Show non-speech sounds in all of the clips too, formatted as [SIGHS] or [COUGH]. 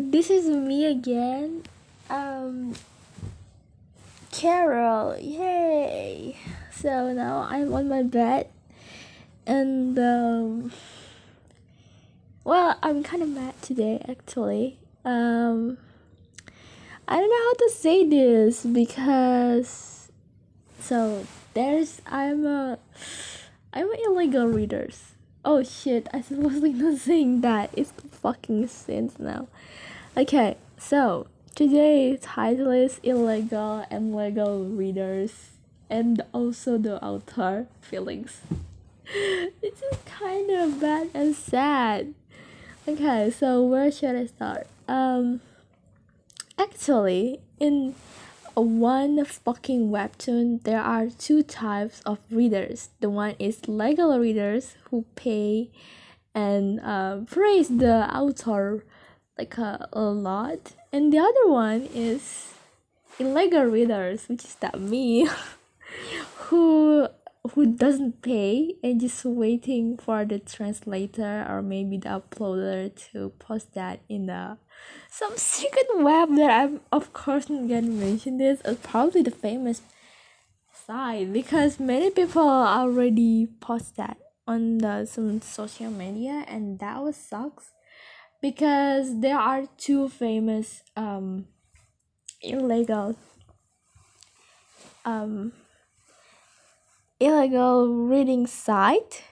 this is me again. Um, Carol, yay! So now I'm on my bed, and um, well, I'm kind of mad today actually. Um, I don't know how to say this because so there's I'm a I'm an illegal readers. Oh shit! I supposedly not saying that. It's fucking sins now. Okay, so today title is illegal and legal readers, and also the author feelings. [LAUGHS] it's just kind of bad and sad. Okay, so where should I start? Um, actually, in one fucking webtoon there are two types of readers. The one is legal readers who pay and uh, praise the author like a, a lot. And the other one is illegal readers which is that me [LAUGHS] who who doesn't pay and just waiting for the translator or maybe the uploader to post that in the some secret web that I'm of course not gonna mention this is probably the famous site because many people already post that on the some social media and that was sucks because there are two famous um illegal um illegal reading site.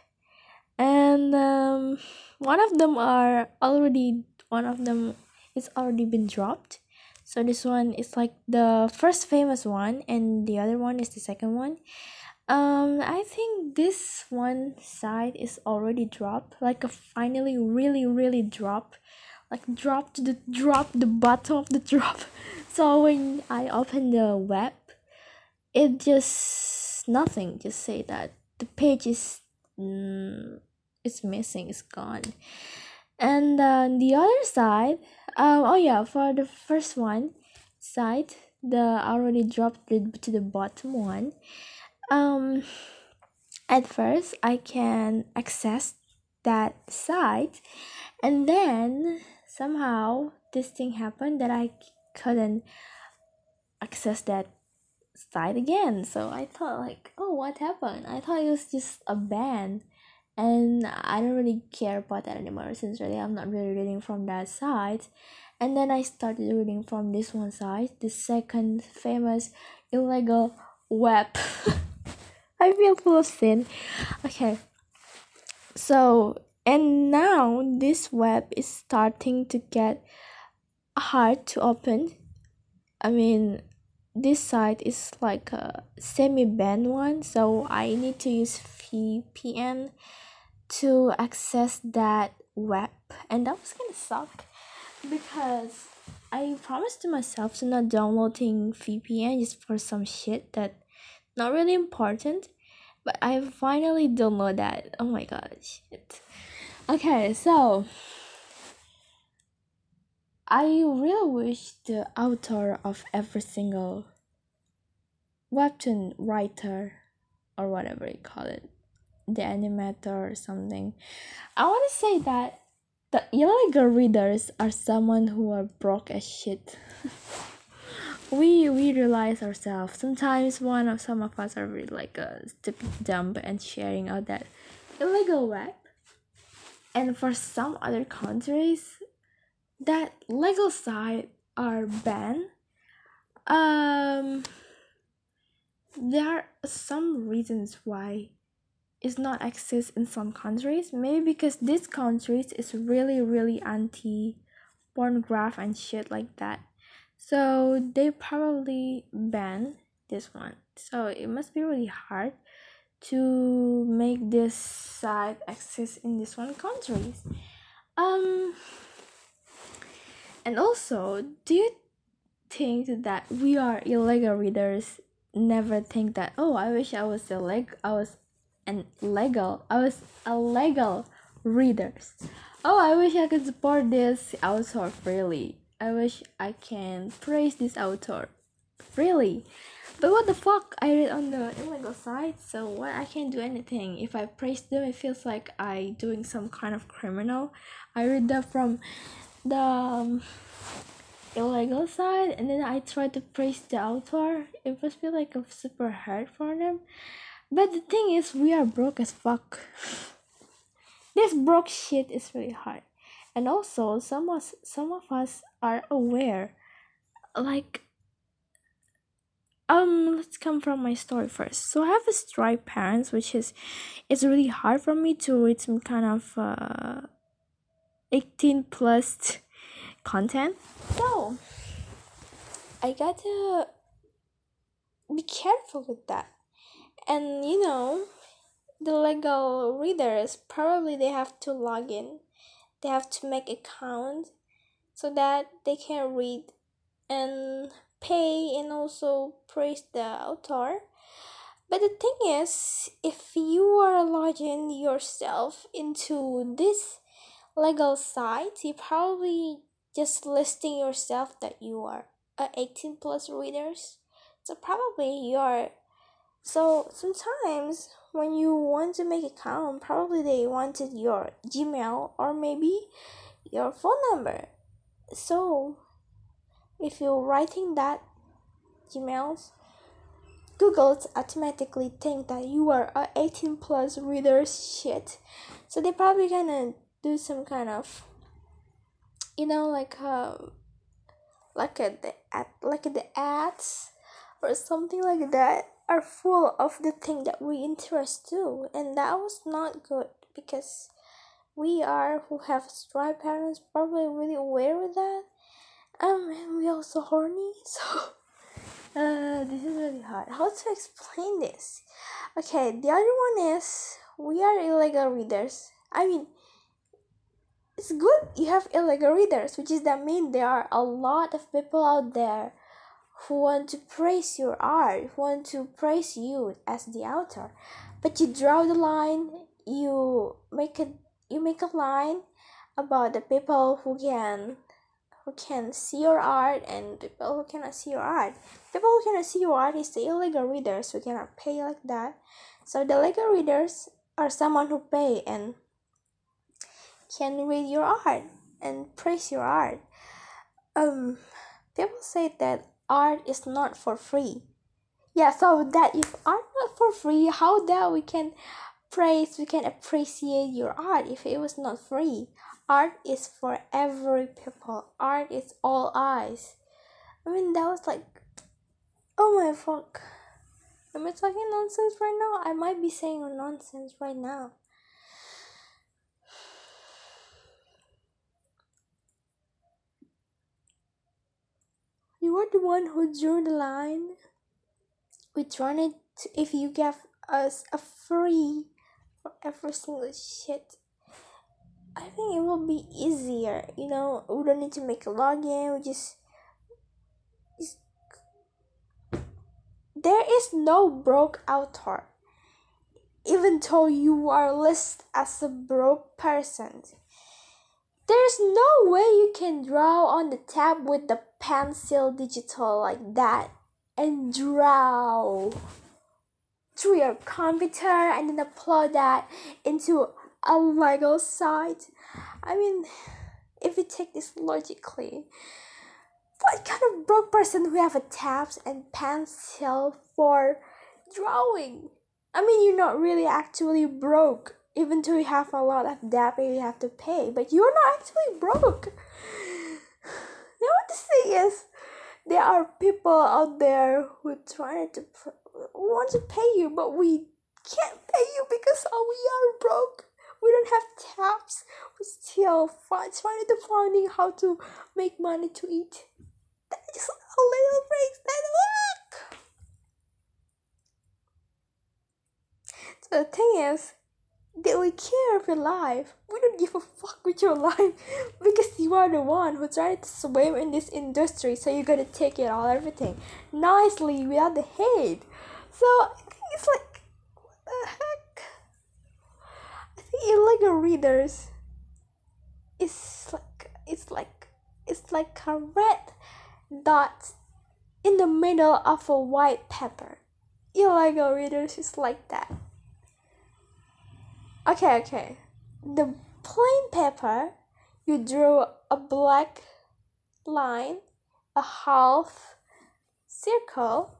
And um, one of them are already one of them is already been dropped. So this one is like the first famous one and the other one is the second one. Um i think this one side is already dropped like a finally really really drop like drop the drop the bottom of the [LAUGHS] drop. So when i open the web it just nothing just say that. The page is mm, it's missing it's gone. And then the other side um oh yeah for the first one side the already dropped it to the bottom one. Um at first i can access that site and then somehow this thing happened that i couldn't access that side again. So I thought like, oh, what happened? I thought it was just a band, and I don't really care about that anymore since really I'm not really reading from that side. And then I started reading from this one side, the second famous illegal web. [LAUGHS] I feel full of sin. Okay. So and now this web is starting to get hard to open. I mean, this site is like a semi-banned one so i need to use vpn to access that web. And that was gonna suck because i promised to myself to not downloading vpn just for some shit that not really important but i finally download that. Oh my god shit. Okay so I really wish the author of every single webtoon writer or whatever you call it, the animator or something. I want to say that the illegal readers are someone who are broke as shit. [LAUGHS] we we realize ourselves. Sometimes one of some of us are really like a stupid dumb and sharing out that illegal web. And for some other countries, that legal side are banned um there are some reasons why it's not exist in some countries. Maybe because these countries is really really anti pornograph and shit like that. So they probably ban this one. So it must be really hard to make this site exist in this one countries. Um and also, do you think that we are illegal readers never think that oh I wish I was a leg I was an legal I was a legal readers. Oh I wish I could support this author freely. I wish I can praise this author freely. But what the fuck? I read on the illegal site, so what I can't do anything. If I praise them, it feels like I doing some kind of criminal. I read that from the um, illegal side and then I try to praise the author. It must be like a super hard for them. But the thing is we are broke as fuck. [LAUGHS] this broke shit is really hard. And also some of some of us are aware like um let's come from my story first so i have a stripe parents which is it's really hard for me to read some kind of uh 18 plus content. So i gotta be careful with that. And you know the legal readers probably they have to log in. They have to make account so that they can read and pay and also praise the author. But the thing is, if you are logging yourself into this legal site, you probably just listing yourself that you are a 18 plus readers. So probably you are. So sometimes when you want to make account, probably they wanted your Gmail or maybe your phone number. So if you're writing that emails, Google automatically think that you are a 18 plus reader shit. So they probably gonna do some kind of you know like uh like a the ad like the ads or something like that are full of the thing that we interest to. And that was not good because we are who have stripe parents probably really aware with that. Um and we also horny [LAUGHS] so uh this is really hard. How to explain this? Okay the other one is we are illegal readers. I mean it's good you have illegal readers which is that mean there are a lot of people out there who want to praise your art who want to praise you as the author but you draw the line you make a you make a line about the people who can who can see your art and people who cannot see your art. People who cannot see your art is the illegal readers who cannot pay like that. So the legal readers are someone who pay and can read your art and praise your art. Um, people say that art is not for free. Yeah, so that if art not for free, how that we can praise, we can appreciate your art if it was not free? art is for every people art is all eyes i mean that was like oh my fuck am i talking nonsense right now i might be saying nonsense right now are the one who drew the line we drawn it if you give us a free for every single shit I think it will be easier. You know, we don't need to make a login. We just, just there is no broke author. Even though you are listed as a broke person, there's no way you can draw on the tab with the pencil digital like that and draw through your computer and then upload that into a Lego site. I mean, if you take this logically, what kind of broke person who have a tabs and pencil for drawing? I mean, you're not really actually broke, even though you have a lot of debt you have to pay, but you're not actually broke. [SIGHS] Know what the thing is? There are people out there who try to want to pay you, but we can't pay you because oh, we are broke we don't have taps we still trying to finding how to make money to eat that is just a little breaks that work so the thing is that we care of your life. We don't give a fuck with your [LAUGHS] life. Because you are the one who tried to swim in this industry so you gotta take it all everything nicely without the hate so i think it's like what the heck? I think illegal readers is like it's like it's like a red dot in the middle of a white pepper. Illegal readers is like that okay okay. The plain paper, you drew a black line a half circle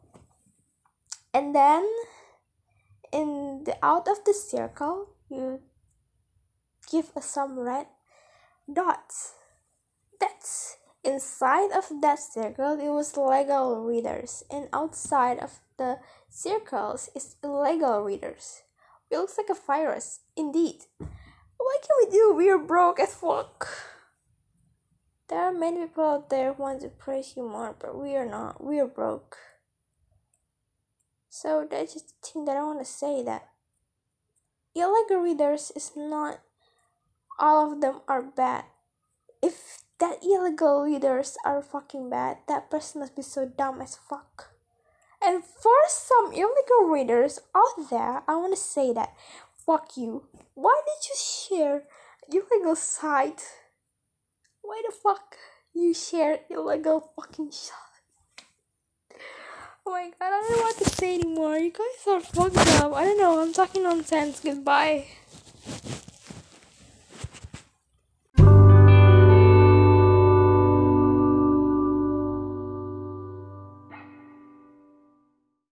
and then in the out of the circle you give us some red dots. That's inside of that circle it was legal readers and outside of the circles is illegal readers it looks like a virus. Indeed. What can we do? We're broke as fuck. There are many people out there who want to praise you more but we are not. We are broke. So that's just the thing that i want to say that illegal readers is not all of them are bad. If that illegal readers are fucking bad that person must be so dumb as fuck and for some illegal readers out there i want to say that fuck you why did you share illegal site why the fuck you share illegal fucking shit Oh my god, I don't know what to say anymore. You guys are fucked up. I don't know, I'm talking nonsense. Goodbye.